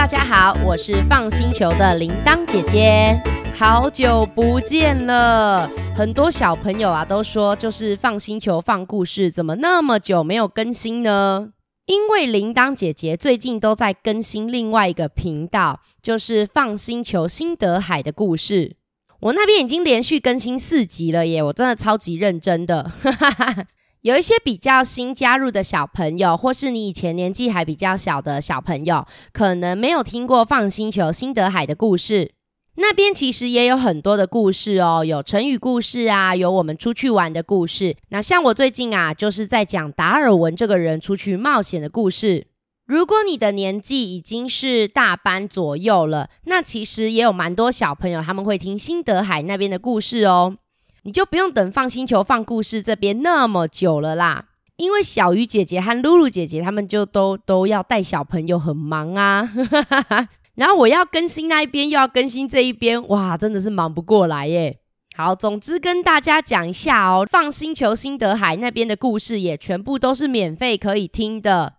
大家好，我是放星球的铃铛姐姐，好久不见了。很多小朋友啊都说，就是放星球放故事怎么那么久没有更新呢？因为铃铛姐姐最近都在更新另外一个频道，就是放星球新德海的故事。我那边已经连续更新四集了耶，我真的超级认真的。有一些比较新加入的小朋友，或是你以前年纪还比较小的小朋友，可能没有听过放星球新德海的故事。那边其实也有很多的故事哦，有成语故事啊，有我们出去玩的故事。那像我最近啊，就是在讲达尔文这个人出去冒险的故事。如果你的年纪已经是大班左右了，那其实也有蛮多小朋友他们会听辛德海那边的故事哦。你就不用等放星球放故事这边那么久了啦，因为小鱼姐姐和露露姐姐他们就都都要带小朋友，很忙啊。然后我要更新那一边，又要更新这一边，哇，真的是忙不过来耶。好，总之跟大家讲一下哦放星球辛德海那边的故事也全部都是免费可以听的。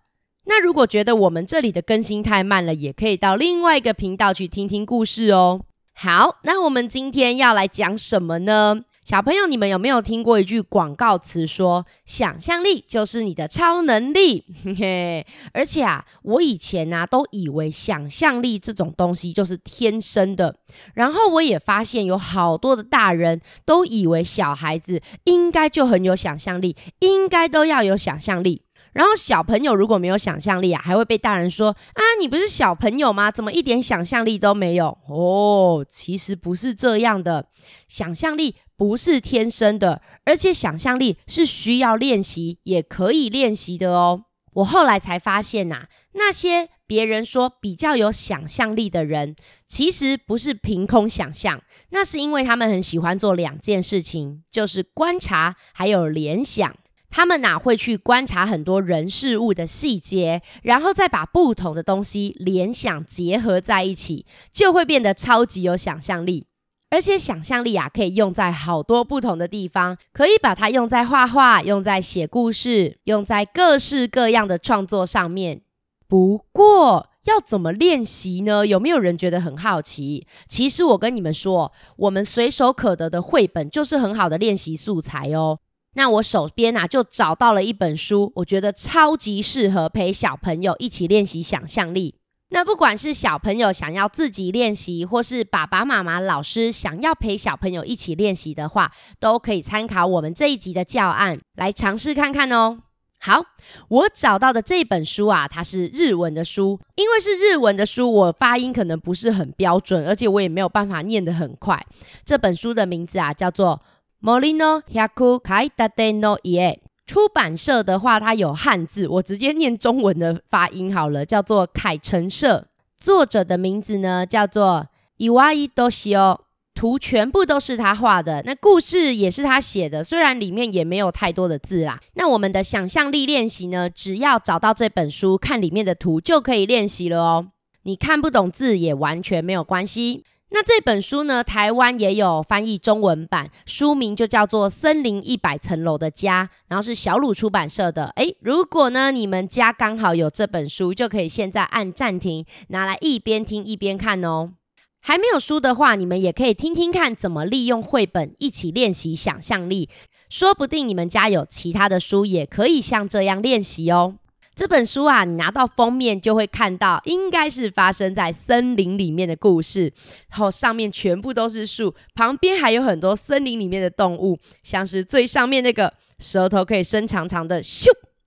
那如果觉得我们这里的更新太慢了，也可以到另外一个频道去听听故事哦。好，那我们今天要来讲什么呢？小朋友，你们有没有听过一句广告词说“想象力就是你的超能力”？嘿 嘿，而且啊，我以前啊都以为想象力这种东西就是天生的，然后我也发现有好多的大人都以为小孩子应该就很有想象力，应该都要有想象力。然后小朋友如果没有想象力啊，还会被大人说啊，你不是小朋友吗？怎么一点想象力都没有？哦，其实不是这样的，想象力不是天生的，而且想象力是需要练习，也可以练习的哦。我后来才发现呐，那些别人说比较有想象力的人，其实不是凭空想象，那是因为他们很喜欢做两件事情，就是观察还有联想。他们哪会去观察很多人事物的细节，然后再把不同的东西联想结合在一起，就会变得超级有想象力。而且想象力啊，可以用在好多不同的地方，可以把它用在画画，用在写故事，用在各式各样的创作上面。不过要怎么练习呢？有没有人觉得很好奇？其实我跟你们说，我们随手可得的绘本就是很好的练习素材哦。那我手边啊，就找到了一本书，我觉得超级适合陪小朋友一起练习想象力。那不管是小朋友想要自己练习，或是爸爸妈妈、老师想要陪小朋友一起练习的话，都可以参考我们这一集的教案来尝试看看哦。好，我找到的这本书啊，它是日文的书，因为是日文的书，我发音可能不是很标准，而且我也没有办法念得很快。这本书的名字啊，叫做。森の百阶建ての家，出版社的话，它有汉字，我直接念中文的发音好了，叫做凯成社。作者的名字呢，叫做岩井俊雄，图全部都是他画的，那故事也是他写的，虽然里面也没有太多的字啦。那我们的想象力练习呢，只要找到这本书，看里面的图就可以练习了哦。你看不懂字也完全没有关系。 那这本书呢，台湾也有翻译中文版，书名就叫做《森林一百层楼的家》，然后是小鲁出版社的。诶，如果呢你们家刚好有这本书，就可以现在按暂停，拿来一边听一边看哦。还没有书的话，你们也可以听听看怎么利用绘本一起练习想象力，说不定你们家有其他的书，也可以像这样练习哦。这本书啊，你拿到封面就会看到，应该是发生在森林里面的故事。然后上面全部都是树，旁边还有很多森林里面的动物，像是最上面那个舌头可以伸长长的咻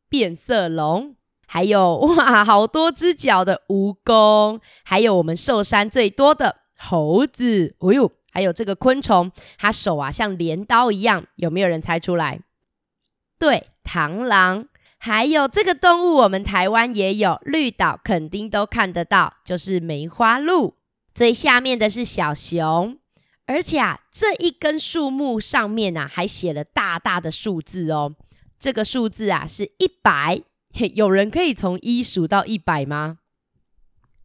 变色龙，还有哇好多只脚的蜈蚣，还有我们寿山最多的猴子。哦呦，还有这个昆虫，它手啊像镰刀一样，有没有人猜出来？对，螳螂。还有这个动物，我们台湾也有，绿岛肯定都看得到，就是梅花鹿。最下面的是小熊，而且啊，这一根树木上面啊，还写了大大的数字哦。这个数字啊是一百，有人可以从一数到一百吗？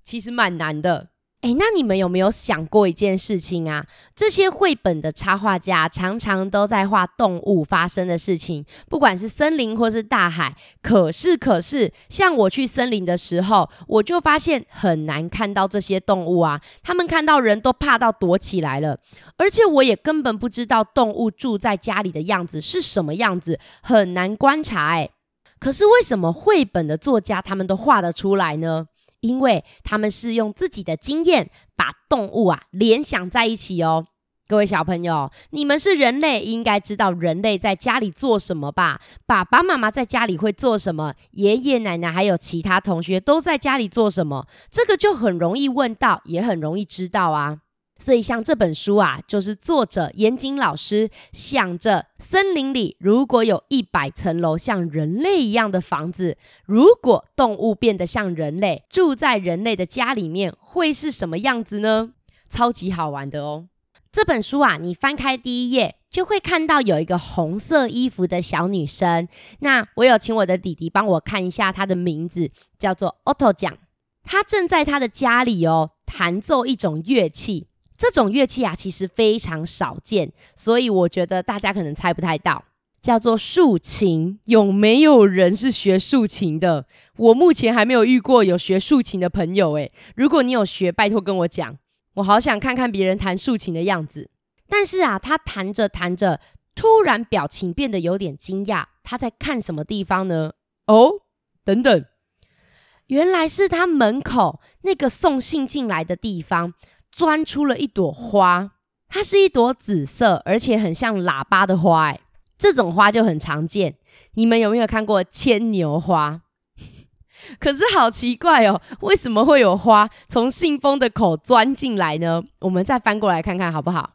其实蛮难的。诶，那你们有没有想过一件事情啊？这些绘本的插画家常常都在画动物发生的事情，不管是森林或是大海。可是，可是，像我去森林的时候，我就发现很难看到这些动物啊。他们看到人都怕到躲起来了，而且我也根本不知道动物住在家里的样子是什么样子，很难观察。诶，可是为什么绘本的作家他们都画得出来呢？因为他们是用自己的经验把动物啊联想在一起哦。各位小朋友，你们是人类，应该知道人类在家里做什么吧？爸爸妈妈在家里会做什么？爷爷奶奶还有其他同学都在家里做什么？这个就很容易问到，也很容易知道啊。所以，像这本书啊，就是作者严谨老师想着森林里如果有一百层楼像人类一样的房子，如果动物变得像人类，住在人类的家里面，会是什么样子呢？超级好玩的哦！这本书啊，你翻开第一页就会看到有一个红色衣服的小女生。那我有请我的弟弟帮我看一下她的名字，叫做 Otto 酱。她正在她的家里哦，弹奏一种乐器。这种乐器啊，其实非常少见，所以我觉得大家可能猜不太到，叫做竖琴。有没有人是学竖琴的？我目前还没有遇过有学竖琴的朋友诶。如果你有学，拜托跟我讲，我好想看看别人弹竖琴的样子。但是啊，他弹着弹着，突然表情变得有点惊讶，他在看什么地方呢？哦，等等，原来是他门口那个送信进来的地方。钻出了一朵花，它是一朵紫色，而且很像喇叭的花。哎，这种花就很常见。你们有没有看过牵牛花？可是好奇怪哦，为什么会有花从信封的口钻进来呢？我们再翻过来看看好不好？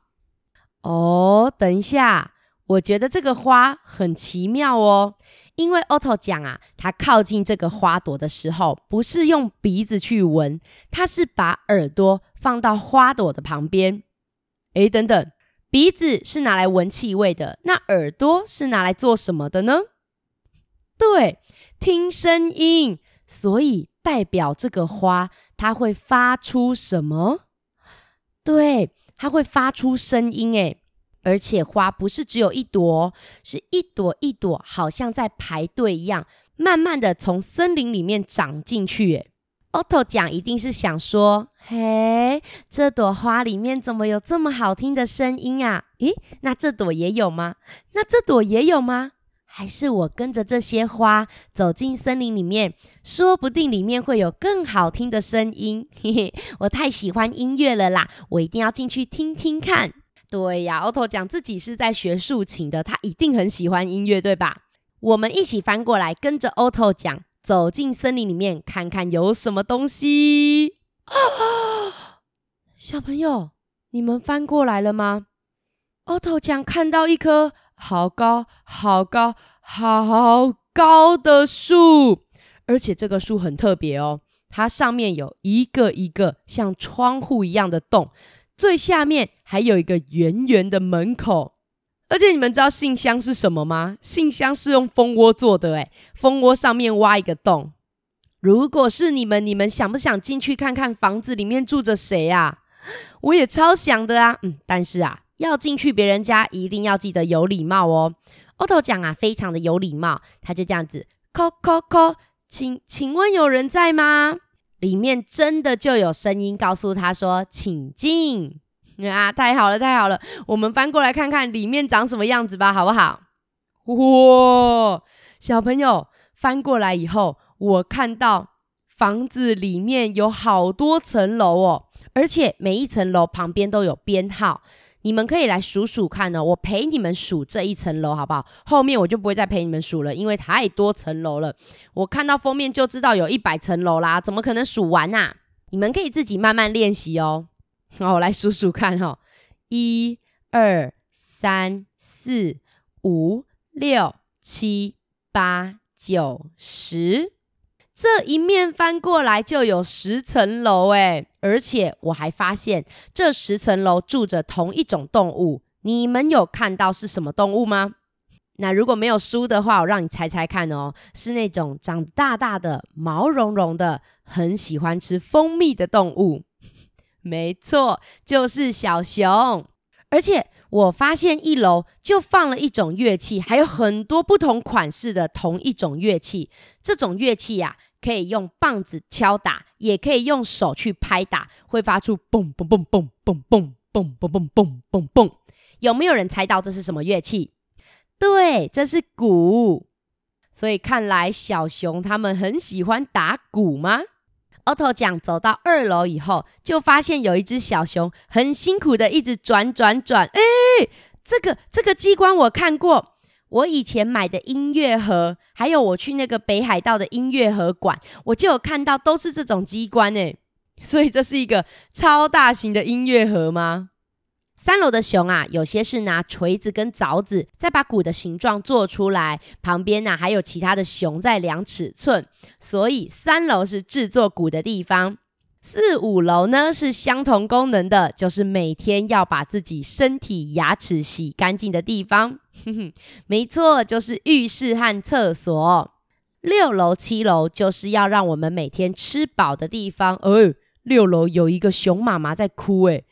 哦，等一下，我觉得这个花很奇妙哦。因为 Otto 讲啊，他靠近这个花朵的时候，不是用鼻子去闻，他是把耳朵放到花朵的旁边。诶，等等，鼻子是拿来闻气味的，那耳朵是拿来做什么的呢？对，听声音。所以代表这个花，它会发出什么？对，它会发出声音。诶。而且花不是只有一朵，是一朵一朵，好像在排队一样，慢慢的从森林里面长进去。，Otto 讲一定是想说，嘿，这朵花里面怎么有这么好听的声音啊？咦，那这朵也有吗？那这朵也有吗？还是我跟着这些花走进森林里面，说不定里面会有更好听的声音。嘿嘿，我太喜欢音乐了啦，我一定要进去听听看。对呀，Otto 讲自己是在学竖琴的，他一定很喜欢音乐，对吧？我们一起翻过来，跟着 Otto 讲，走进森林里面，看看有什么东西。啊！小朋友，你们翻过来了吗？Otto 讲看到一棵好高、好高、好高的树，而且这个树很特别哦，它上面有一个一个像窗户一样的洞。最下面还有一个圆圆的门口，而且你们知道信箱是什么吗？信箱是用蜂窝做的，诶，蜂窝上面挖一个洞。如果是你们，你们想不想进去看看房子里面住着谁啊？我也超想的啊，嗯，但是啊，要进去别人家一定要记得有礼貌哦。Otto 讲啊，非常的有礼貌，他就这样子，叩叩叩，请请问有人在吗？里面真的就有声音告诉他说：“请进啊！”太好了，太好了！我们翻过来看看里面长什么样子吧，好不好？哇，小朋友翻过来以后，我看到房子里面有好多层楼哦，而且每一层楼旁边都有编号。你们可以来数数看哦，我陪你们数这一层楼好不好？后面我就不会再陪你们数了，因为太多层楼了。我看到封面就知道有一百层楼啦，怎么可能数完啊？你们可以自己慢慢练习哦。好，我来数数看哈，一、二、三、四、五、六、七、八、九、十。这一面翻过来就有十层楼诶，而且我还发现这十层楼住着同一种动物。你们有看到是什么动物吗？那如果没有书的话，我让你猜猜看哦，是那种长大大的、毛茸茸的、很喜欢吃蜂蜜的动物。没错，就是小熊。而且我发现一楼就放了一种乐器，还有很多不同款式的同一种乐器。这种乐器呀、可以用棒子敲打，也可以用手去拍打，会发出嘣嘣嘣嘣嘣嘣嘣嘣嘣嘣嘣嘣。有没有人猜到这是什么乐器？对，这是鼓。所以看来小熊他们很喜欢打鼓吗？Otto 讲走到二楼以后，就发现有一只小熊很辛苦的一直转转转。哎，这个这个机关我看过，我以前买的音乐盒，还有我去那个北海道的音乐盒馆，我就有看到都是这种机关哎。所以这是一个超大型的音乐盒吗？三楼的熊啊，有些是拿锤子跟凿子，再把鼓的形状做出来。旁边呢、还有其他的熊在量尺寸。所以三楼是制作鼓的地方。四五楼呢是相同功能的，就是每天要把自己身体牙齿洗干净的地方。哼哼，没错，就是浴室和厕所。六楼、七楼就是要让我们每天吃饱的地方。哦，六楼有一个熊妈妈在哭，诶，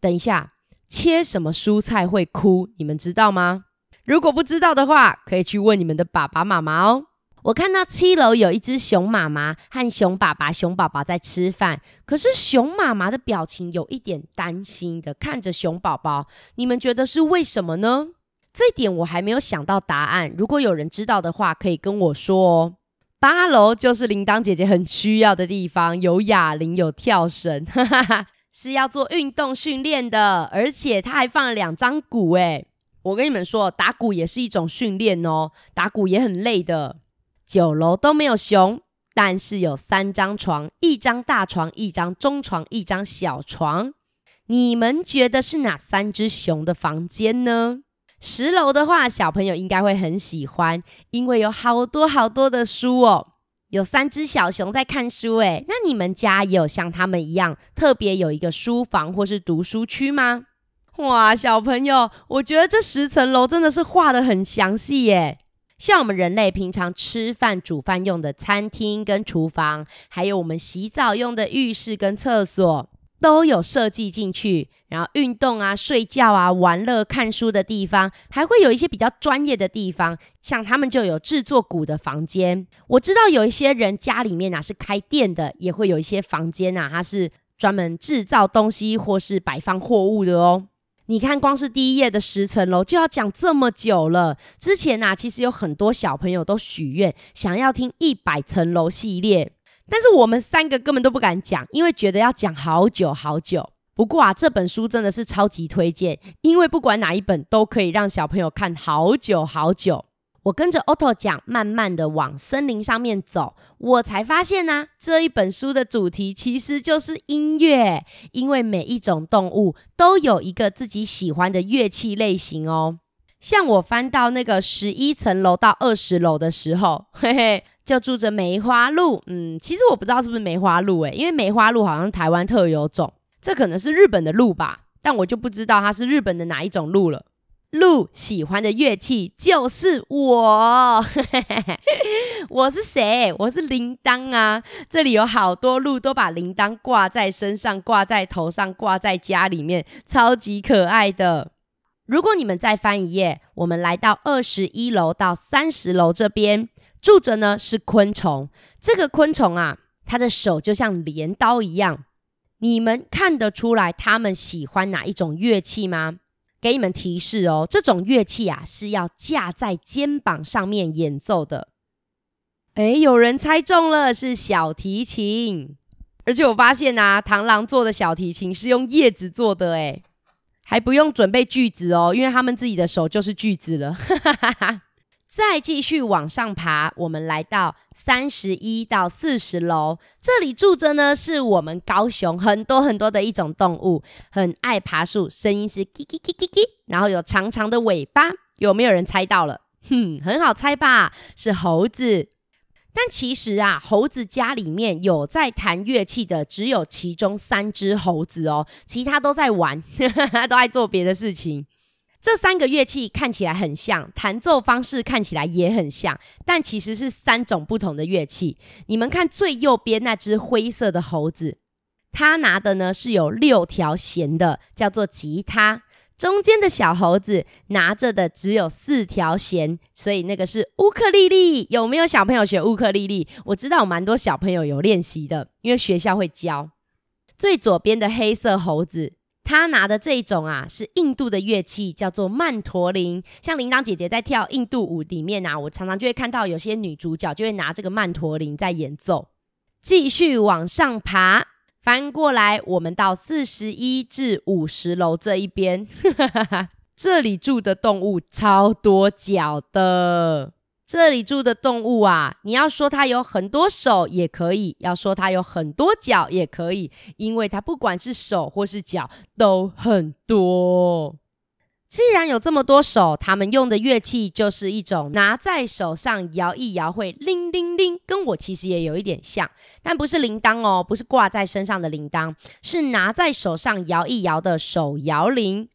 等一下。切什么蔬菜会哭？你们知道吗？如果不知道的话，可以去问你们的爸爸妈妈哦。我看到七楼有一只熊妈妈和熊爸爸、熊宝宝在吃饭，可是熊妈妈的表情有一点担心的看着熊宝宝。你们觉得是为什么呢？这一点我还没有想到答案。如果有人知道的话，可以跟我说哦。八楼就是铃铛姐姐很需要的地方，有哑铃，有跳绳，哈哈哈。是要做运动训练的，而且她还放了两张鼓。诶，我跟你们说，打鼓也是一种训练哦，打鼓也很累的。九楼都没有熊，但是有三张床，一张大床，一张中床，一张小床。你们觉得是哪三只熊的房间呢？十楼的话，小朋友应该会很喜欢，因为有好多好多的书哦。有三只小熊在看书，诶，那你们家也有像他们一样特别有一个书房或是读书区吗？哇，小朋友，我觉得这十层楼真的是画得很详细耶。像我们人类平常吃饭、煮饭用的餐厅跟厨房，还有我们洗澡用的浴室跟厕所。都有设计进去，然后运动啊、睡觉啊、玩乐、看书的地方，还会有一些比较专业的地方，像他们就有制作鼓的房间。我知道有一些人家里面啊是开店的，也会有一些房间啊，它是专门制造东西或是摆放货物的哦。你看，光是第一页的十层楼就要讲这么久了。之前啊，其实有很多小朋友都许愿想要听一百层楼系列。但是我们三个根本都不敢讲，因为觉得要讲好久好久。不过啊，这本书真的是超级推荐，因为不管哪一本都可以让小朋友看好久好久。我跟着 Otto 讲，慢慢的往森林上面走，我才发现呢、啊，这一本书的主题其实就是音乐，因为每一种动物都有一个自己喜欢的乐器类型哦。像我翻到那个十一层楼到二十楼的时候，嘿嘿。就住着梅花鹿，嗯，其实我不知道是不是梅花鹿诶，因为梅花鹿好像台湾特有种，这可能是日本的鹿吧，但我就不知道它是日本的哪一种鹿了。鹿喜欢的乐器就是我，我是谁？我是铃铛啊！这里有好多鹿都把铃铛挂在身上，挂在头上，挂在家里面，超级可爱的。如果你们再翻一页，我们来到二十一楼到三十楼这边。住着呢是昆虫，这个昆虫啊，它的手就像镰刀一样。你们看得出来它们喜欢哪一种乐器吗？给你们提示哦，这种乐器啊是要架在肩膀上面演奏的。诶，有人猜中了，是小提琴。而且我发现啊，螳螂做的小提琴是用叶子做的，诶，还不用准备锯子哦，因为他们自己的手就是锯子了。再继续往上爬，我们来到三十一到四十楼，这里住着呢是我们高雄很多很多的一种动物，很爱爬树，声音是叽叽叽叽叽，然后有长长的尾巴，有没有人猜到了？哼，很好猜吧？是猴子。但其实啊，猴子家里面有在弹乐器的，只有其中三只猴子哦，其他都在玩，都爱做别的事情。这三个乐器看起来很像，弹奏方式看起来也很像，但其实是三种不同的乐器。你们看最右边那只灰色的猴子，它拿的呢是有六条弦的，叫做吉他。中间的小猴子拿着的只有四条弦，所以那个是乌克丽丽。有没有小朋友学乌克丽丽？我知道蛮多小朋友有练习的，因为学校会教。最左边的黑色猴子，他拿的这一种啊，是印度的乐器，叫做曼陀林。像铃铛姐姐在跳印度舞里面啊，我常常就会看到有些女主角就会拿这个曼陀林在演奏。继续往上爬。翻过来，我们到四十一至五十楼这一边，这里住的动物超多脚的。这里住的动物啊，你要说它有很多手也可以，要说它有很多脚也可以，因为它不管是手或是脚都很多。既然有这么多手，他们用的乐器就是一种拿在手上摇一摇会铃铃铃，跟我其实也有一点像，但不是铃铛哦，不是挂在身上的铃铛，是拿在手上摇一摇的手摇铃。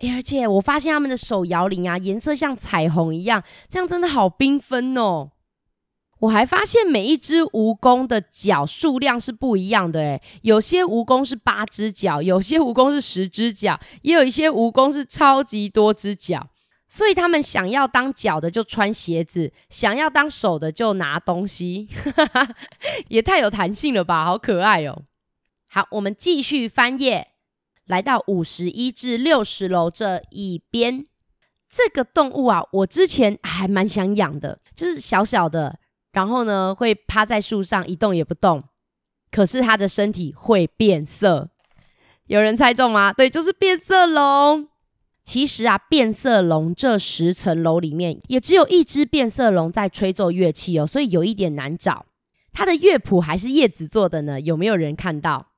而且我发现他们的手摇铃啊，颜色像彩虹一样，这样真的好缤纷哦。我还发现每一只蜈蚣的脚数量是不一样的，诶，有些蜈蚣是八只脚，有些蜈蚣是十只脚，也有一些蜈蚣是超级多只脚。所以他们想要当脚的就穿鞋子，想要当手的就拿东西，也太有弹性了吧，好可爱哦。好，我们继续翻页，来到五十一至六十楼这一边，这个动物啊，我之前还蛮想养的，就是小小的。然后呢，会趴在树上一动也不动，可是它的身体会变色。有人猜中吗？对，就是变色龙。其实啊，变色龙这十层楼里面，也只有一只变色龙在吹奏乐器哦，所以有一点难找。它的乐谱还是叶子做的呢？有没有人看到？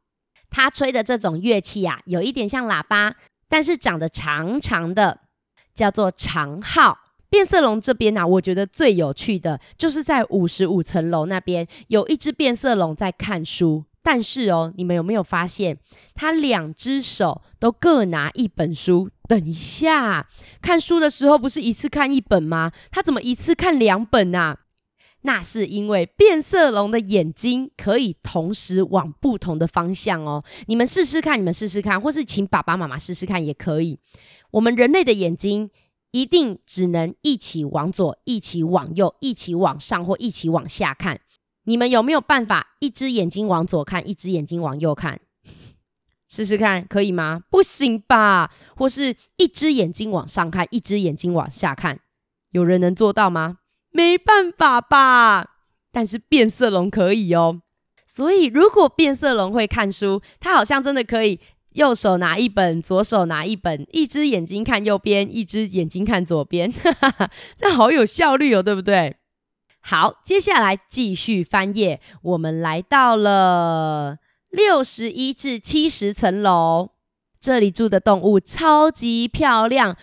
它吹的这种乐器啊，有一点像喇叭，但是长得长长的，叫做长号。变色龙这边呢、啊，我觉得最有趣的就是在五十五层楼那边有一只变色龙在看书，但是哦，你们有没有发现它两只手都各拿一本书？等一下，看书的时候不是一次看一本吗？它怎么一次看两本啊？那是因为变色龙的眼睛可以同时往不同的方向哦。你们试试看，你们试试看，或是请爸爸妈妈试试看也可以。我们人类的眼睛。一定只能一起往左，一起往右，一起往上或一起往下看。你们有没有办法一只眼睛往左看，一只眼睛往右看？试试看，可以吗？不行吧？或是一只眼睛往上看，一只眼睛往下看？有人能做到吗？没办法吧？但是变色龙可以哦。所以如果变色龙会看书，它好像真的可以。右手拿一本，左手拿一本，一只眼睛看右边，一只眼睛看左边，哈哈哈，这好有效率哦，对不对？好，接下来继续翻页，我们来到了六十一至七十层楼，这里住的动物超级漂亮，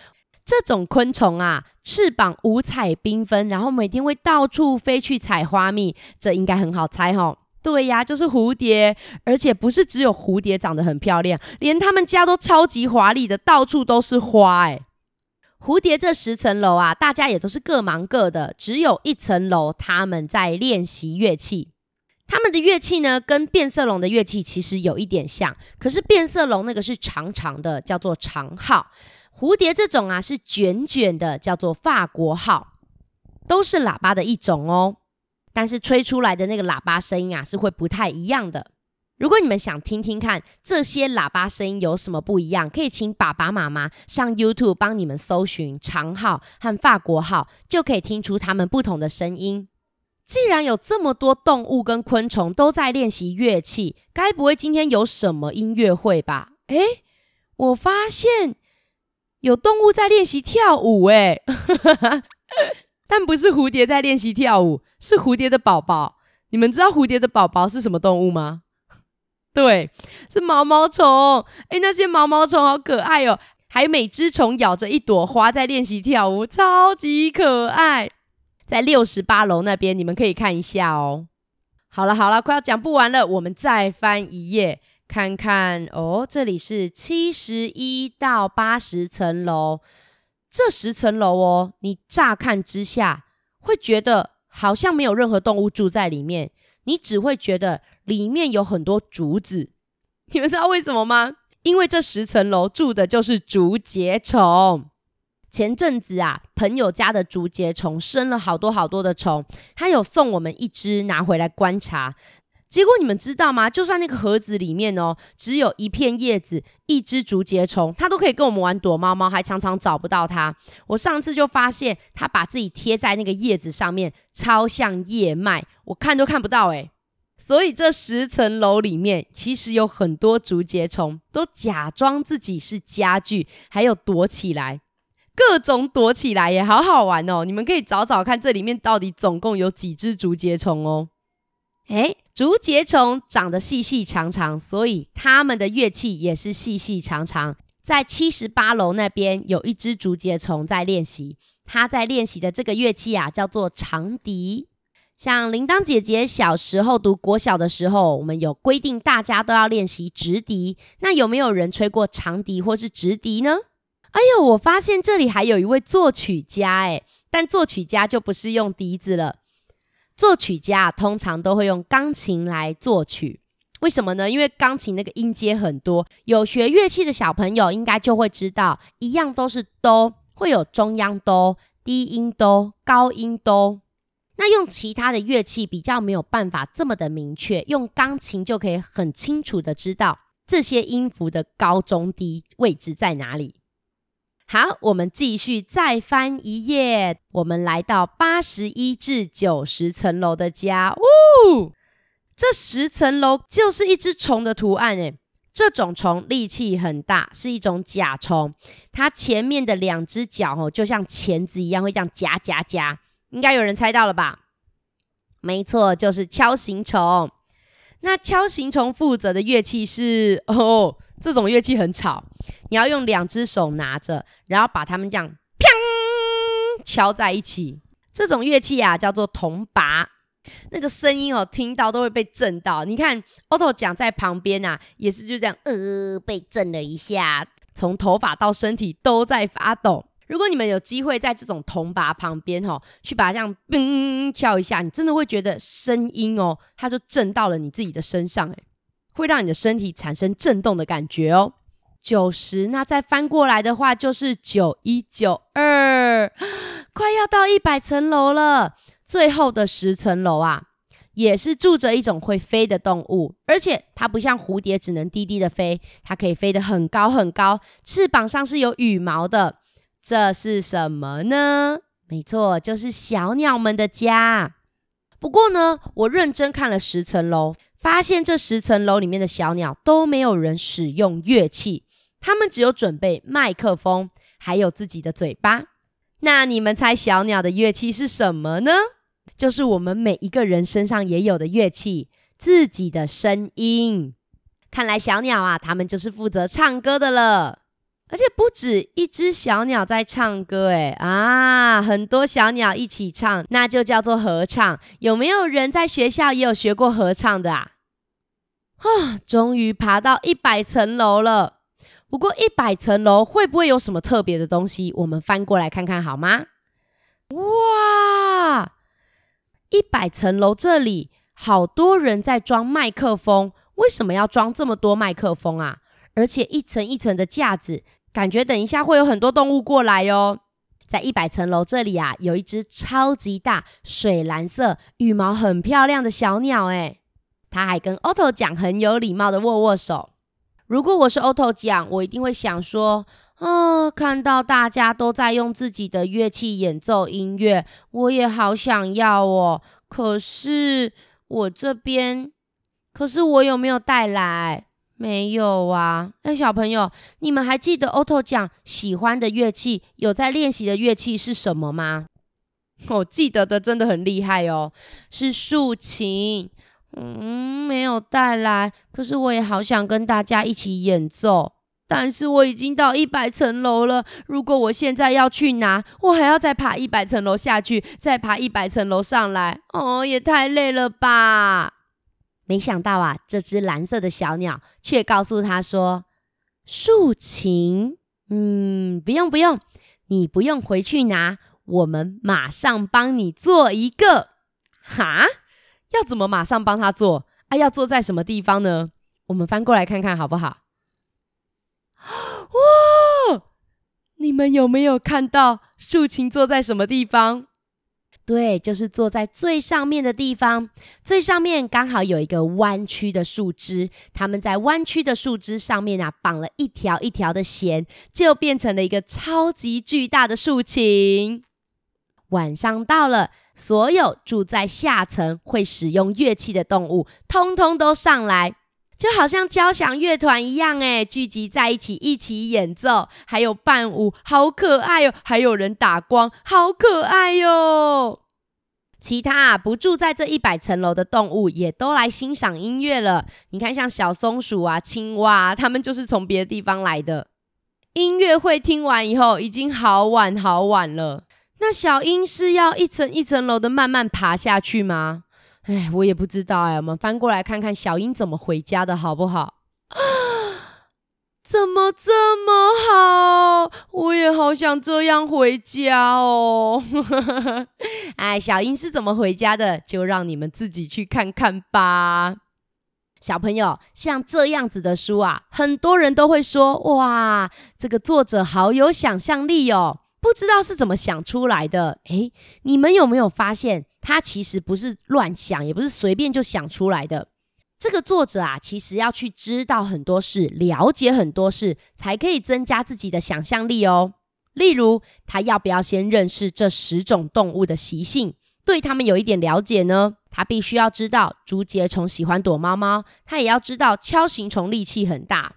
这种昆虫啊，翅膀五彩缤纷，然后每天会到处飞去采花蜜，这应该很好猜齁。对呀，就是蝴蝶，而且不是只有蝴蝶长得很漂亮，连他们家都超级华丽的，到处都是花哎。蝴蝶这十层楼啊，大家也都是各忙各的，只有一层楼他们在练习乐器。他们的乐器呢，跟变色龙的乐器其实有一点像，可是变色龙那个是长长的，叫做长号；蝴蝶这种啊是卷卷的，叫做法国号，都是喇叭的一种哦。但是吹出来的那个喇叭声音啊，是会不太一样的。如果你们想听听看这些喇叭声音有什么不一样，可以请爸爸妈妈上 YouTube 帮你们搜寻长号和法国号，就可以听出它们不同的声音。既然有这么多动物跟昆虫都在练习乐器，该不会今天有什么音乐会吧？诶，我发现有动物在练习跳舞，诶。但不是蝴蝶在练习跳舞，是蝴蝶的宝宝。你们知道蝴蝶的宝宝是什么动物吗？对，是毛毛虫。诶，那些毛毛虫好可爱哦，还每只虫咬着一朵花在练习跳舞，超级可爱。在六十八楼那边，你们可以看一下哦。好了好了，快要讲不完了，我们再翻一页看看哦。这里是七十一到八十层楼。这十层楼哦，你乍看之下会觉得好像没有任何动物住在里面，你只会觉得里面有很多竹子，你们知道为什么吗？因为这十层楼住的就是竹节虫。前阵子啊，朋友家的竹节虫生了好多好多的虫，他有送我们一只拿回来观察。结果你们知道吗？就算那个盒子里面哦，只有一片叶子，一只竹节虫，它都可以跟我们玩躲猫猫，还常常找不到它。我上次就发现它把自己贴在那个叶子上面，超像叶脉，我看都看不到诶。所以这十层楼里面，其实有很多竹节虫，都假装自己是家具，还有躲起来。各种躲起来也好好玩哦！你们可以找找看，这里面到底总共有几只竹节虫哦？诶，竹节虫长得细细长长，所以它们的乐器也是细细长长。在七十八楼那边有一只竹节虫在练习，它在练习的这个乐器啊，叫做长笛。像铃铛姐姐小时候读国小的时候，我们有规定大家都要练习直笛。那有没有人吹过长笛或是直笛呢？哎呦，我发现这里还有一位作曲家诶，但作曲家就不是用笛子了。作曲家通常都会用钢琴来作曲，为什么呢？因为钢琴那个音阶很多，有学乐器的小朋友应该就会知道，一样都是哆，会有中央哆、低音哆、高音哆。那用其他的乐器比较没有办法这么的明确，用钢琴就可以很清楚的知道这些音符的高中低位置在哪里。好，我们继续再翻一页。我们来到八十一至九十层楼的家。呜，这十层楼就是一只虫的图案诶。这种虫力气很大，是一种甲虫。它前面的两只脚哦，就像钳子一样，会这样夹夹夹。应该有人猜到了吧？没错，就是锹形虫。那锹形虫负责的乐器是哦。这种乐器很吵，你要用两只手拿着，然后把它们这样砰敲在一起。这种乐器啊，叫做铜鈸，那个声音哦，听到都会被震到。你看，Otto 讲在旁边啊，也是就这样，呃，被震了一下，从头发到身体都在发抖。如果你们有机会在这种铜鈸旁边哦，去把它这样砰敲一下，你真的会觉得声音哦，它就震到了你自己的身上，诶。会让你的身体产生震动的感觉哦。九十，那再翻过来的话就是九一九二，快要到一百层楼了。最后的十层楼啊，也是住着一种会飞的动物，而且它不像蝴蝶只能低低的飞，它可以飞得很高很高，翅膀上是有羽毛的。这是什么呢？没错，就是小鸟们的家。不过呢，我认真看了十层楼。发现这十层楼里面的小鸟都没有人使用乐器，他们只有准备麦克风，还有自己的嘴巴。那你们猜小鸟的乐器是什么呢？就是我们每一个人身上也有的乐器，自己的声音。看来小鸟啊，他们就是负责唱歌的了。而且不止一只小鸟在唱歌，诶啊，很多小鸟一起唱，那就叫做合唱。有没有人在学校也有学过合唱的啊？啊，终于爬到一百层楼了。不过一百层楼会不会有什么特别的东西？我们翻过来看看好吗？哇，一百层楼这里好多人在装麦克风，为什么要装这么多麦克风啊？而且一层一层的架子，感觉等一下会有很多动物过来哦。在一百层楼这里啊，有一只超级大、水蓝色、羽毛很漂亮的小鸟，诶，它还跟 Otto 讲很有礼貌的握握手。如果我是 Otto 讲，我一定会想说：啊，看到大家都在用自己的乐器演奏音乐，我也好想要哦。可是我这边，可是我有没有带来？没有啊，哎，小朋友，你们还记得 Otto 讲喜欢的乐器，有在练习的乐器是什么吗？我记得的真的很厉害哦，是竖琴。嗯，没有带来，可是我也好想跟大家一起演奏。但是我已经到一百层楼了，如果我现在要去拿，我还要再爬一百层楼下去，再爬一百层楼上来，哦，也太累了吧。没想到啊，这只蓝色的小鸟却告诉他说：“竖琴，嗯，不用不用，你不用回去拿，我们马上帮你做一个。哈，要怎么马上帮他做？啊，要坐在什么地方呢？我们翻过来看看好不好？哇！你们有没有看到竖琴坐在什么地方？对，就是坐在最上面的地方。最上面刚好有一个弯曲的树枝，他们在弯曲的树枝上面啊，绑了一条一条的弦，就变成了一个超级巨大的竖琴。晚上到了，所有住在下层会使用乐器的动物，通通都上来，就好像交响乐团一样，诶，聚集在一起一起演奏，还有伴舞，好可爱哟！还有人打光，好可爱哟！其他啊不住在这一百层楼的动物也都来欣赏音乐了。你看，像小松鼠啊、青蛙，它们就是从别的地方来的。音乐会听完以后，已经好晚好晚了。那小英是要一层一层楼的慢慢爬下去吗？哎，我也不知道哎。我们翻过来看看小英怎么回家的，好不好？怎么这么好？我也好想这样回家哦。哎，小英是怎么回家的？就让你们自己去看看吧。小朋友，像这样子的书啊，很多人都会说：哇，这个作者好有想象力哦。不知道是怎么想出来的？诶，你们有没有发现，他其实不是乱想，也不是随便就想出来的。这个作者啊，其实要去知道很多事，了解很多事，才可以增加自己的想象力哦。例如，他要不要先认识这十种动物的习性，对他们有一点了解呢？他必须要知道竹节虫喜欢躲猫猫，他也要知道锹形虫力气很大。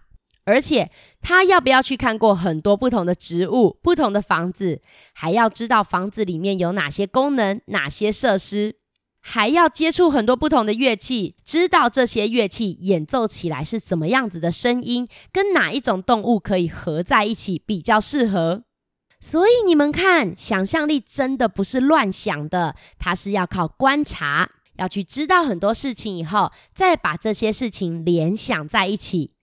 而且他要不要去看过很多不同的植物、不同的房子，还要知道房子里面有哪些功能、哪些设施，还要接触很多不同的乐器，知道这些乐器演奏起来是怎么样子的声音，跟哪一种动物可以合在一起比较适合。所以你们看，想象力真的不是乱想的，它是要靠观察，要去知道很多事情以后，再把这些事情联想在一起。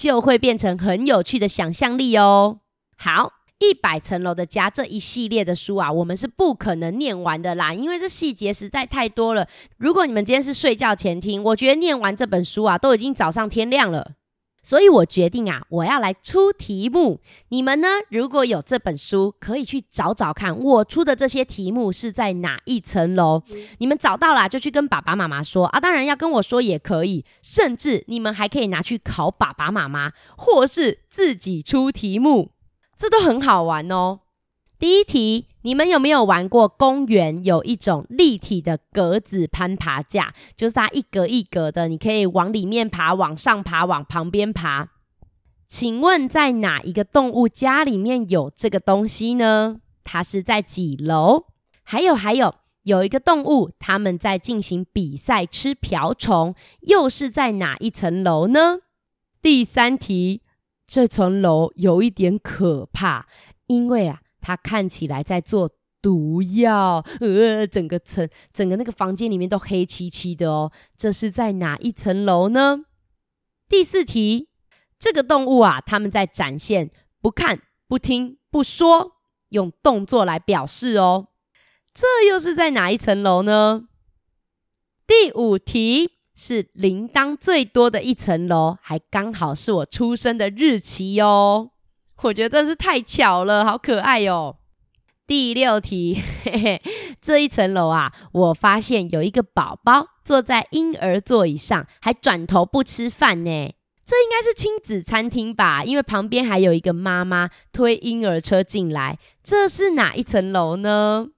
就会变成很有趣的想象力哦。好，一百层楼的家这一系列的书啊，我们是不可能念完的啦，因为这细节实在太多了。如果你们今天是睡觉前听，我觉得念完这本书啊，都已经早上天亮了。所以我决定啊，我要来出题目。你们呢，如果有这本书，可以去找找看，我出的这些题目是在哪一层楼？你们找到了就去跟爸爸妈妈说啊，当然要跟我说也可以，甚至你们还可以拿去考爸爸妈妈，或是自己出题目，这都很好玩哦。第一题，你们有没有玩过公园有一种立体的格子攀爬架？就是它一格一格的，你可以往里面爬、往上爬、往旁边爬。请问在哪一个动物家里面有这个东西呢？它是在几楼？还有还有，有一个动物，他们在进行比赛吃瓢虫，又是在哪一层楼呢？第三题，这层楼有一点可怕，因为啊。他看起来在做毒药，呃，整个层、整个那个房间里面都黑漆漆的哦。这是在哪一层楼呢？第四题，这个动物啊，他们在展现不看、不听、不说，用动作来表示哦。这又是在哪一层楼呢？第五题是铃铛最多的一层楼，还刚好是我出生的日期哦。我觉得真是太巧了，好可爱哟！第六题，嘿嘿，这一层楼啊，我发现有一个宝宝坐在婴儿座椅上，还转头不吃饭呢。这应该是亲子餐厅吧？因为旁边还有一个妈妈推婴儿车进来。这是哪一层楼呢？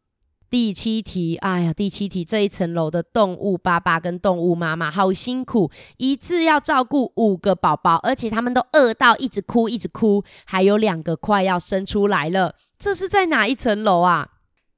第七题，哎呀，第七题这一层楼的动物爸爸跟动物妈妈好辛苦，一次要照顾五个宝宝，而且他们都饿到一直哭一直哭，还有两个快要生出来了，这是在哪一层楼啊？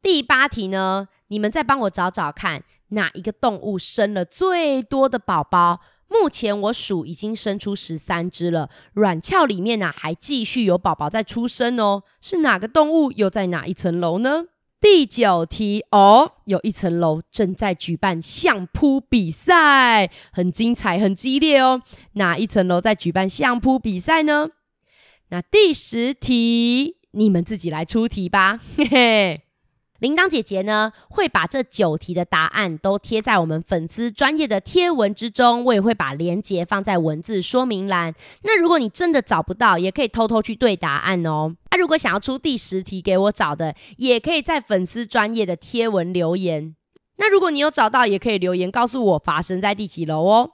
第八题呢？你们再帮我找找看，哪一个动物生了最多的宝宝？目前我数已经生出十三只了，卵鞘里面呢、啊、还继续有宝宝在出生哦，是哪个动物？又在哪一层楼呢？第九题哦，有一层楼正在举办相扑比赛，很精彩，很激烈哦。哪一层楼在举办相扑比赛呢？那第十题，你们自己来出题吧。嘿嘿，铃铛姐姐呢，会把这九题的答案都贴在我们粉丝专业的贴文之中，我也会把连接放在文字说明栏。那如果你真的找不到，也可以偷偷去对答案哦。那、啊、如果想要出第十题给我找的，也可以在粉丝专业的贴文留言。那如果你有找到，也可以留言告诉我发生在第几楼哦。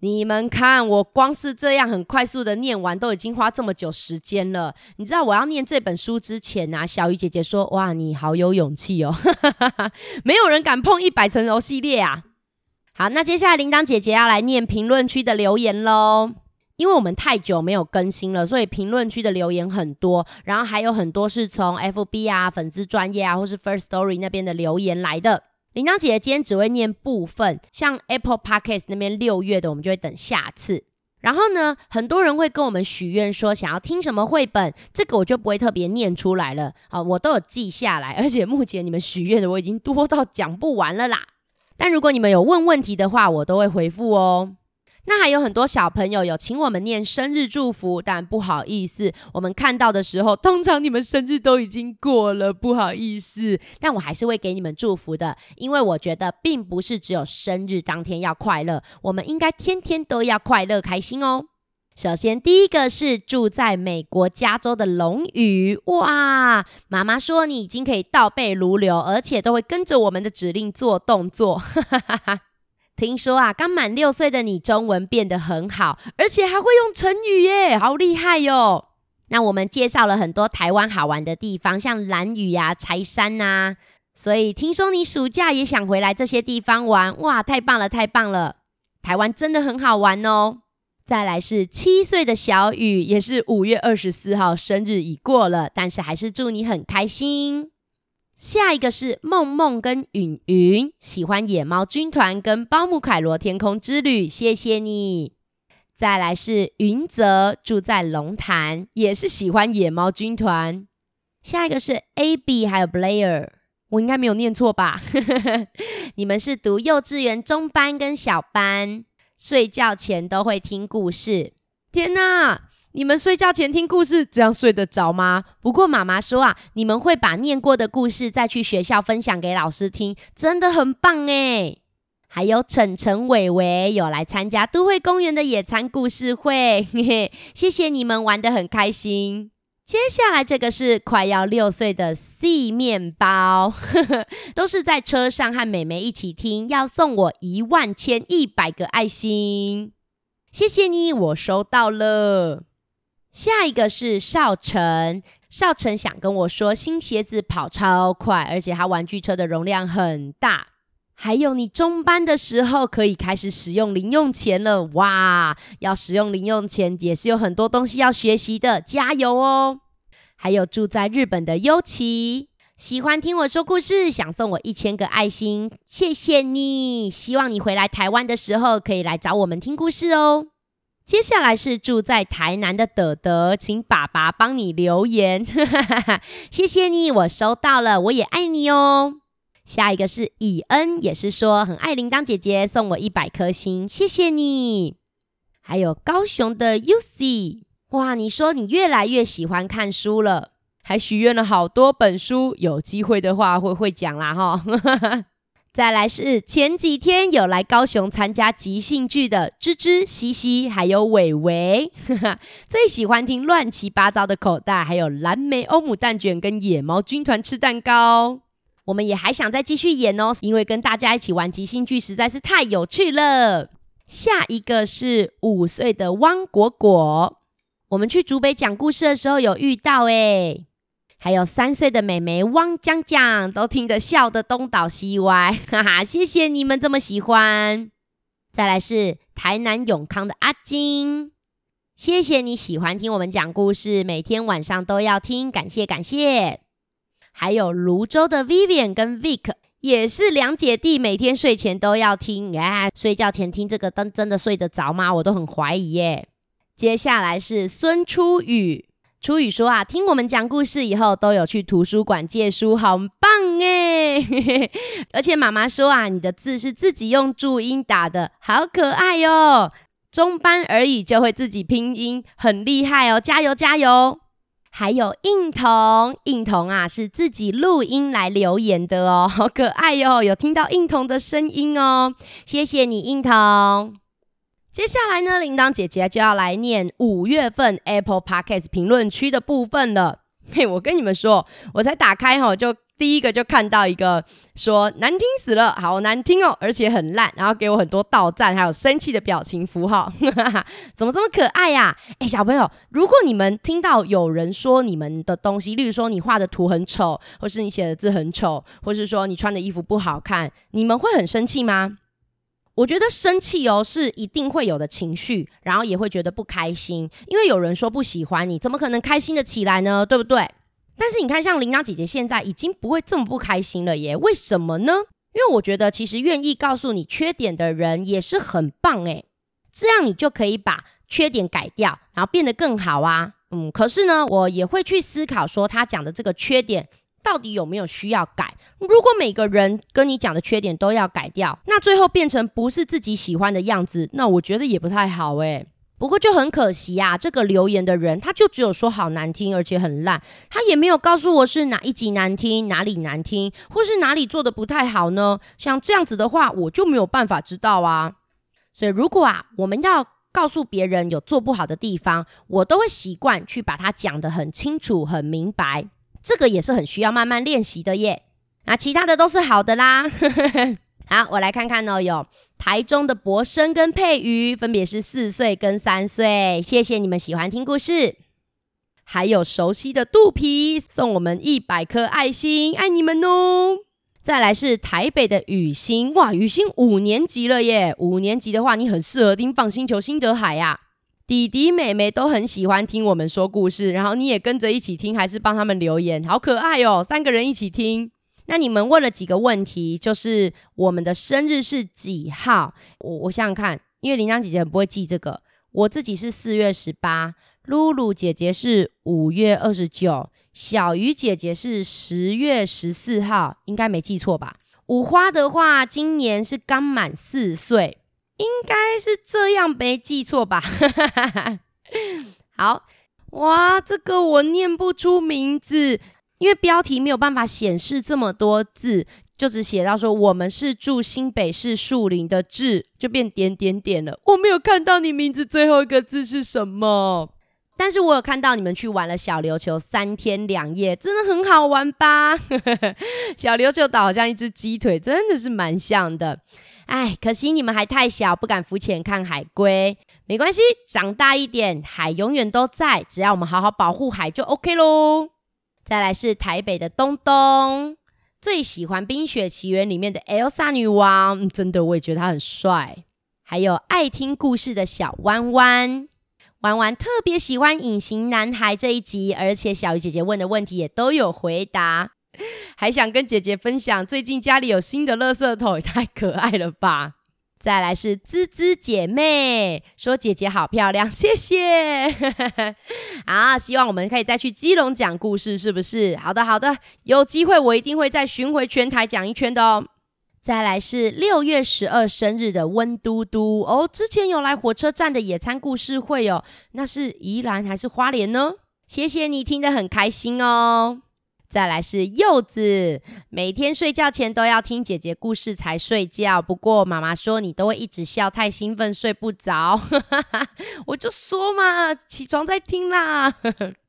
你们看，我光是这样很快速的念完，都已经花这么久时间了。你知道我要念这本书之前啊，小鱼姐姐说：“哇，你好有勇气哦，没有人敢碰一百层楼系列啊。”好，那接下来铃铛姐姐要来念评论区的留言喽。因为我们太久没有更新了，所以评论区的留言很多，然后还有很多是从 FB 啊、粉丝专业啊，或是 First Story 那边的留言来的。铃铛姐姐今天只会念部分，像 Apple Podcast 那边六月的，我们就会等下次。然后呢，很多人会跟我们许愿说想要听什么绘本，这个我就不会特别念出来了。好，我都有记下来，而且目前你们许愿的我已经多到讲不完了啦。但如果你们有问问题的话，我都会回复哦。那还有很多小朋友有请我们念生日祝福，但不好意思，我们看到的时候，通常你们生日都已经过了，不好意思。但我还是会给你们祝福的，因为我觉得并不是只有生日当天要快乐，我们应该天天都要快乐开心哦。首先，第一个是住在美国加州的龙宇，哇，妈妈说你已经可以倒背如流，而且都会跟着我们的指令做动作，哈哈哈哈。听说啊，刚满六岁的你中文变得很好，而且还会用成语耶，好厉害哟！那我们介绍了很多台湾好玩的地方，像蓝屿呀、柴山呐，所以听说你暑假也想回来这些地方玩，哇，太棒了，太棒了！台湾真的很好玩哦。再来是七岁的小雨，也是五月二十四号生日已过了，但是还是祝你很开心。下一个是梦梦跟允云，喜欢野猫军团跟包姆凯罗天空之旅，谢谢你。再来是云泽，住在龙潭，也是喜欢野猫军团。下一个是 AB 还有 Blair，我应该没有念错吧？你们是读幼稚园中班跟小班，睡觉前都会听故事。天哪！你们睡觉前听故事，这样睡得着吗？不过妈妈说啊，你们会把念过的故事再去学校分享给老师听，真的很棒诶。还有晨晨、伟伟有来参加都会公园的野餐故事会，嘿嘿，谢谢你们玩得很开心。接下来这个是快要六岁的 C 面包，呵呵，都是在车上和妹妹一起听，要送我一万千一百个爱心，谢谢你，我收到了。下一个是少成，少成想跟我说新鞋子跑超快，而且他玩具车的容量很大。还有你中班的时候可以开始使用零用钱了，哇！要使用零用钱也是有很多东西要学习的，加油哦！还有住在日本的优琪，喜欢听我说故事，想送我一千个爱心，谢谢你！希望你回来台湾的时候可以来找我们听故事哦。接下来是住在台南的德德，请爸爸帮你留言，谢谢你，我收到了，我也爱你哦。下一个是以恩，也是说很爱铃铛姐姐，送我一百颗星，谢谢你。还有高雄的 UC，哇，你说你越来越喜欢看书了，还许愿了好多本书，有机会的话会会讲啦哈。再来是前几天有来高雄参加即兴剧的芝芝、西西，还有伟伟，最喜欢听乱七八糟的口袋，还有蓝莓欧姆蛋卷跟野猫军团吃蛋糕。我们也还想再继续演哦，因为跟大家一起玩即兴剧实在是太有趣了。下一个是五岁的汪果果，我们去竹北讲故事的时候有遇到诶。还有三岁的妹妹汪江江，都听得笑得东倒西歪，哈哈！谢谢你们这么喜欢。再来是台南永康的阿金，谢谢你喜欢听我们讲故事，每天晚上都要听，感谢感谢。还有芦洲的 Vivian 跟 Vic，也是两姐弟，每天睡前都要听。哎，睡觉前听这个，灯真的睡得着吗？我都很怀疑耶。接下来是孙初雨。初雨说啊，听我们讲故事以后，都有去图书馆借书，好棒哎！而且妈妈说啊，你的字是自己用注音打的，好可爱哟。中班而已就会自己拼音，很厉害哦，加油加油！还有印彤，印彤啊是自己录音来留言的哦，好可爱哟、哦！有听到印彤的声音哦，谢谢你印彤。接下来呢，铃铛姐姐就要来念五月份 Apple Podcast 评论区的部分了。嘿，我跟你们说，我才打开哈就。第一个就看到一个说难听死了，好难听哦，而且很烂，然后给我很多倒赞，还有生气的表情符号，怎么这么可爱呀？哎，小朋友，如果你们听到有人说你们的东西，例如说你画的图很丑，或是你写的字很丑，或是说你穿的衣服不好看，你们会很生气吗？我觉得生气哦是一定会有的情绪，然后也会觉得不开心，因为有人说不喜欢你，怎么可能开心的起来呢？对不对？但是你看，像铃铛姐姐现在已经不会这么不开心了耶？为什么呢？因为我觉得其实愿意告诉你缺点的人也是很棒诶，这样你就可以把缺点改掉，然后变得更好啊。嗯，可是呢，我也会去思考说，他讲的这个缺点到底有没有需要改？如果每个人跟你讲的缺点都要改掉，那最后变成不是自己喜欢的样子，那我觉得也不太好诶。不过就很可惜呀，这个留言的人他就只有说好难听，而且很烂，他也没有告诉我是哪一集难听，哪里难听，或是哪里做得不太好呢？像这样子的话，我就没有办法知道啊。所以如果啊，我们要告诉别人有做不好的地方，我都会习惯去把它讲得很清楚、很明白。这个也是很需要慢慢练习的耶。那其他的都是好的啦。好，我来看看哦，有台中的博生跟佩瑜，分别是四岁跟三岁。谢谢你们喜欢听故事，还有熟悉的肚皮送我们一百颗爱心，爱你们哦。再来是台北的雨欣，哇，雨欣五年级了耶！五年级的话，你很适合听放星球新德海呀。弟弟妹妹都很喜欢听我们说故事，然后你也跟着一起听，还是帮他们留言，好可爱哦！三个人一起听。那你们问了几个问题，就是我们的生日是几号？我我想想看，因为铃铛姐姐很不会记这个，我自己是四月十八，露露姐姐是五月二十九，小鱼姐姐是十月十四号，应该没记错吧？五花的话，今年是刚满四岁，应该是这样，没记错吧？好，哇，这个我念不出名字。因为标题没有办法显示这么多字，就只写到说我们是住新北市树林的志，就变点点点了。我没有看到你名字最后一个字是什么，但是我有看到你们去玩了小琉球三天两夜，真的很好玩吧？小琉球岛好像一只鸡腿，真的是蛮像的。哎，可惜你们还太小，不敢浮潜看海龟。没关系，长大一点，海永远都在，只要我们好好保护海就 OK 喽。再来是台北的东东，最喜欢《冰雪奇缘》里面的 Elsa 女王，真的我也觉得她很帅。还有爱听故事的小弯弯，弯弯特别喜欢《隐形男孩》这一集，而且小鱼姐姐问的问题也都有回答，还想跟姐姐分享最近家里有新的垃圾桶，也太可爱了吧！再来是滋滋姐妹说，姐姐好漂亮，谢谢。啊，希望我们可以再去基隆讲故事，是不是？好的，好的，有机会我一定会再巡回全台讲一圈的哦。再来是六月十二生日的温嘟嘟哦，之前有来火车站的野餐故事会哦，那是宜兰还是花莲呢？谢谢你听得很开心哦。再来是柚子，每天睡觉前都要听姐姐故事才睡觉。不过妈妈说你都会一直笑，太兴奋睡不着。我就说嘛，起床再听啦。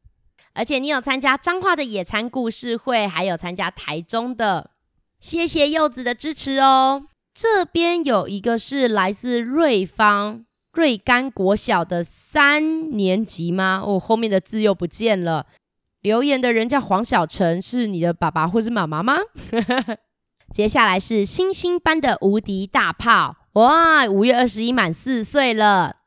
而且你有参加彰化的野餐故事会，还有参加台中的，谢谢柚子的支持哦。这边有一个是来自瑞芳瑞甘国小的三年级吗？哦，后面的字又不见了。留言的人叫黄小晨，是你的爸爸或是妈妈吗？接下来是星星般的无敌大炮，哇！五月二十一满四岁了，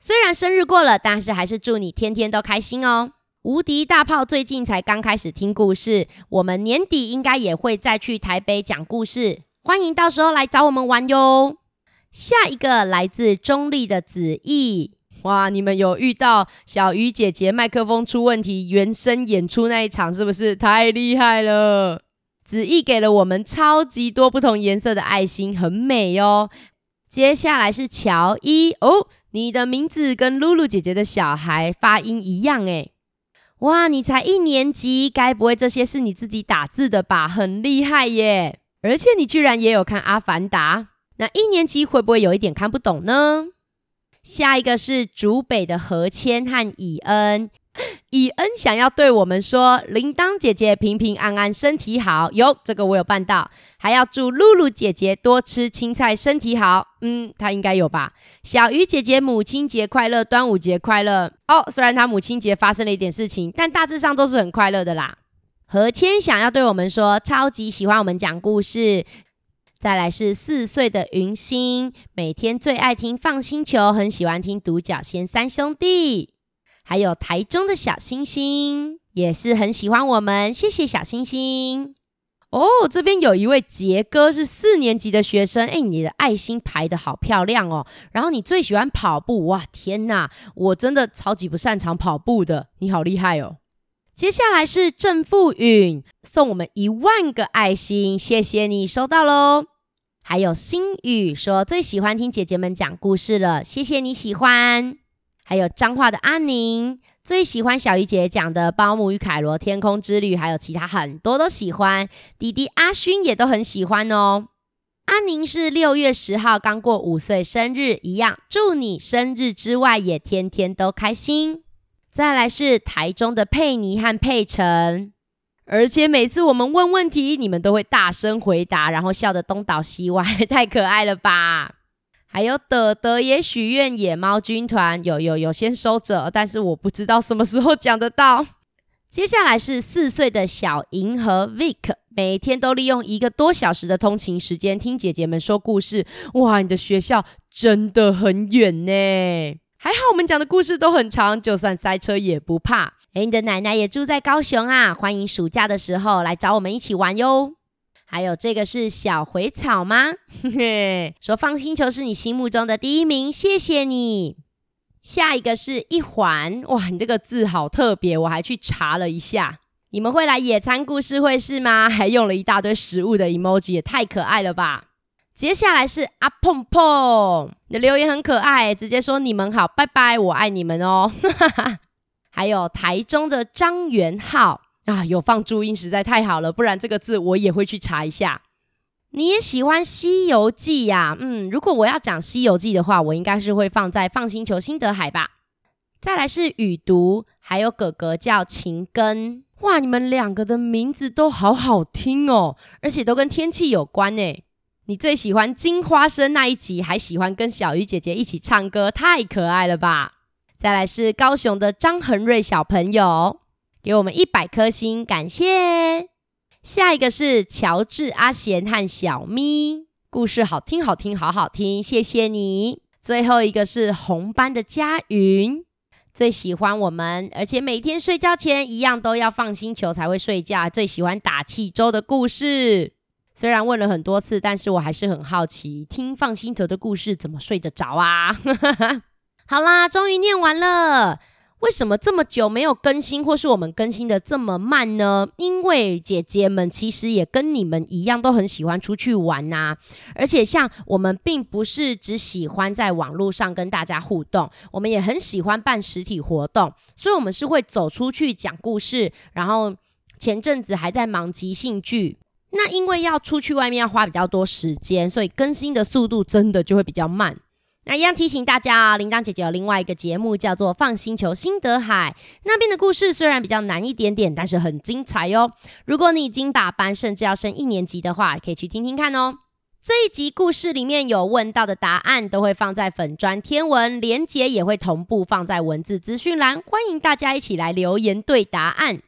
虽然生日过了，但是还是祝你天天都开心哦。无敌大炮最近才刚开始听故事，我们年底应该也会再去台北讲故事，欢迎到时候来找我们玩哟。下一个来自中立的子毅。哇！你们有遇到小鱼姐姐麦克风出问题，原声演出那一场是不是太厉害了？子毅给了我们超级多不同颜色的爱心，很美哦。接下来是乔伊哦，你的名字跟露露姐姐的小孩发音一样诶。哇，你才一年级，该不会这些是你自己打字的吧？很厉害耶！而且你居然也有看《阿凡达》，那一年级会不会有一点看不懂呢？下一个是竹北的何谦和以恩。以恩想要对我们说：“铃铛姐姐平平安安，身体好。”哟，这个我有办到。还要祝露露姐姐多吃青菜，身体好。嗯，她应该有吧。小鱼姐姐母亲节快乐，端午节快乐。哦，虽然她母亲节发生了一点事情，但大致上都是很快乐的啦。何谦想要对我们说：“超级喜欢我们讲故事。”再来是四岁的云星，每天最爱听放星球，很喜欢听独角仙三兄弟。还有台中的小星星也是很喜欢我们，谢谢小星星哦。这边有一位杰哥是四年级的学生，哎，你的爱心排得好漂亮哦。然后你最喜欢跑步，哇，天哪，我真的超级不擅长跑步的，你好厉害哦。接下来是郑富允送我们一万个爱心，谢谢你收到喽。还有星宇说最喜欢听姐姐们讲故事了，谢谢你喜欢。还有彰化的阿宁，最喜欢小鱼姐姐讲的《包姆与凯罗天空之旅》，还有其他很多都喜欢。弟弟阿勋也都很喜欢哦。阿宁是六月十号刚过五岁生日，一样祝你生日之外也天天都开心。再来是台中的佩妮和佩晨，而且每次我们问问题，你们都会大声回答，然后笑得东倒西歪，太可爱了吧！还有德德也许愿野猫军团，有有有先收着，但是我不知道什么时候讲得到。接下来是四岁的小银河 Vic，每天都利用一个多小时的通勤时间听姐姐们说故事。哇，你的学校真的很远呢！还好我们讲的故事都很长，就算塞车也不怕。诶，你的奶奶也住在高雄啊，欢迎暑假的时候来找我们一起玩哟。还有这个是小回草吗？嘿嘿，说放星球是你心目中的第一名，谢谢你。下一个是一环，哇，你这个字好特别，我还去查了一下。你们会来野餐故事会是吗？还用了一大堆食物的 emoji，也太可爱了吧。接下来是阿碰碰，你的留言很可爱，直接说你们好，拜拜，我爱你们哦。还有台中的张元浩。啊，有放注音实在太好了，不然这个字我也会去查一下。你也喜欢《西游记》呀？嗯，如果我要讲《西游记》的话，我应该是会放在放星球心得海吧。再来是雨读，还有哥哥叫晴根。哇，你们两个的名字都好好听哦，而且都跟天气有关诶。你最喜欢金花生那一集，还喜欢跟小鱼姐姐一起唱歌，太可爱了吧！再来是高雄的张恒瑞小朋友。给我们一百颗星，感谢。下一个是乔治、阿贤和小咪，故事好听，好听，好好听，谢谢你。最后一个是红班的佳云，最喜欢我们，而且每天睡觉前一样都要放星球才会睡觉，最喜欢打气周的故事。虽然问了很多次，但是我还是很好奇，听放星球的故事怎么睡得着啊？好啦，终于念完了。为什么这么久没有更新，或是我们更新的这么慢呢？因为姐姐们其实也跟你们一样，都很喜欢出去玩呐、而且像我们并不是只喜欢在网络上跟大家互动，我们也很喜欢办实体活动，所以我们是会走出去讲故事。然后前阵子还在忙即兴剧，那因为要出去外面要花比较多时间，所以更新的速度真的就会比较慢。那一样提醒大家啊，铃铛姐姐有另外一个节目叫做《放星球心得海》，那边的故事虽然比较难一点点，但是很精彩哟。如果你已经打班，甚至要升一年级的话，可以去听听看哦。这一集故事里面有问到的答案，都会放在粉专天文，连结也会同步放在文字资讯栏，欢迎大家一起来留言对答案。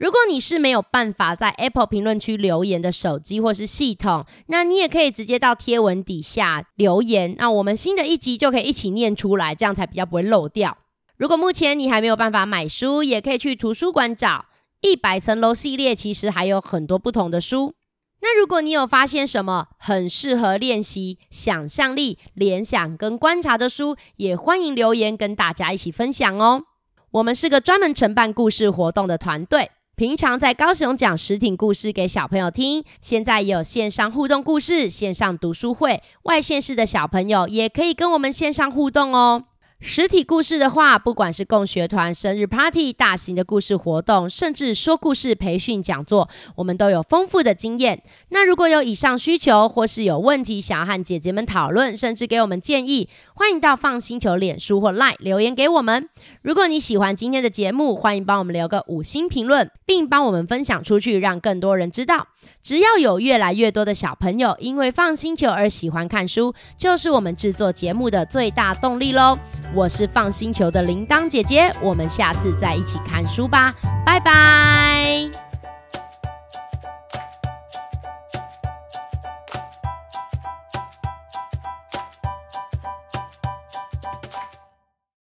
如果你是没有办法在 Apple 评论区留言的手机或是系统，那你也可以直接到贴文底下留言，那我们新的一集就可以一起念出来，这样才比较不会漏掉。如果目前你还没有办法买书，也可以去图书馆找一百层楼系列，其实还有很多不同的书。那如果你有发现什么很适合练习想象力、联想跟观察的书，也欢迎留言跟大家一起分享哦。我们是个专门承办故事活动的团队。平常在高雄讲实体故事给小朋友听，现在也有线上互动故事、线上读书会，外县市的小朋友也可以跟我们线上互动哦。实体故事的话，不管是共学团、生日 party、大型的故事活动，甚至说故事培训讲座，我们都有丰富的经验。那如果有以上需求，或是有问题想要和姐姐们讨论，甚至给我们建议，欢迎到放心球脸书或 LINE 留言给我们。如果你喜欢今天的节目，欢迎帮我们留个五星评论，并帮我们分享出去，让更多人知道。只要有越来越多的小朋友因为放星球而喜欢看书，就是我们制作节目的最大动力喽。我是放星球的铃铛姐姐，我们下次再一起看书吧，拜拜。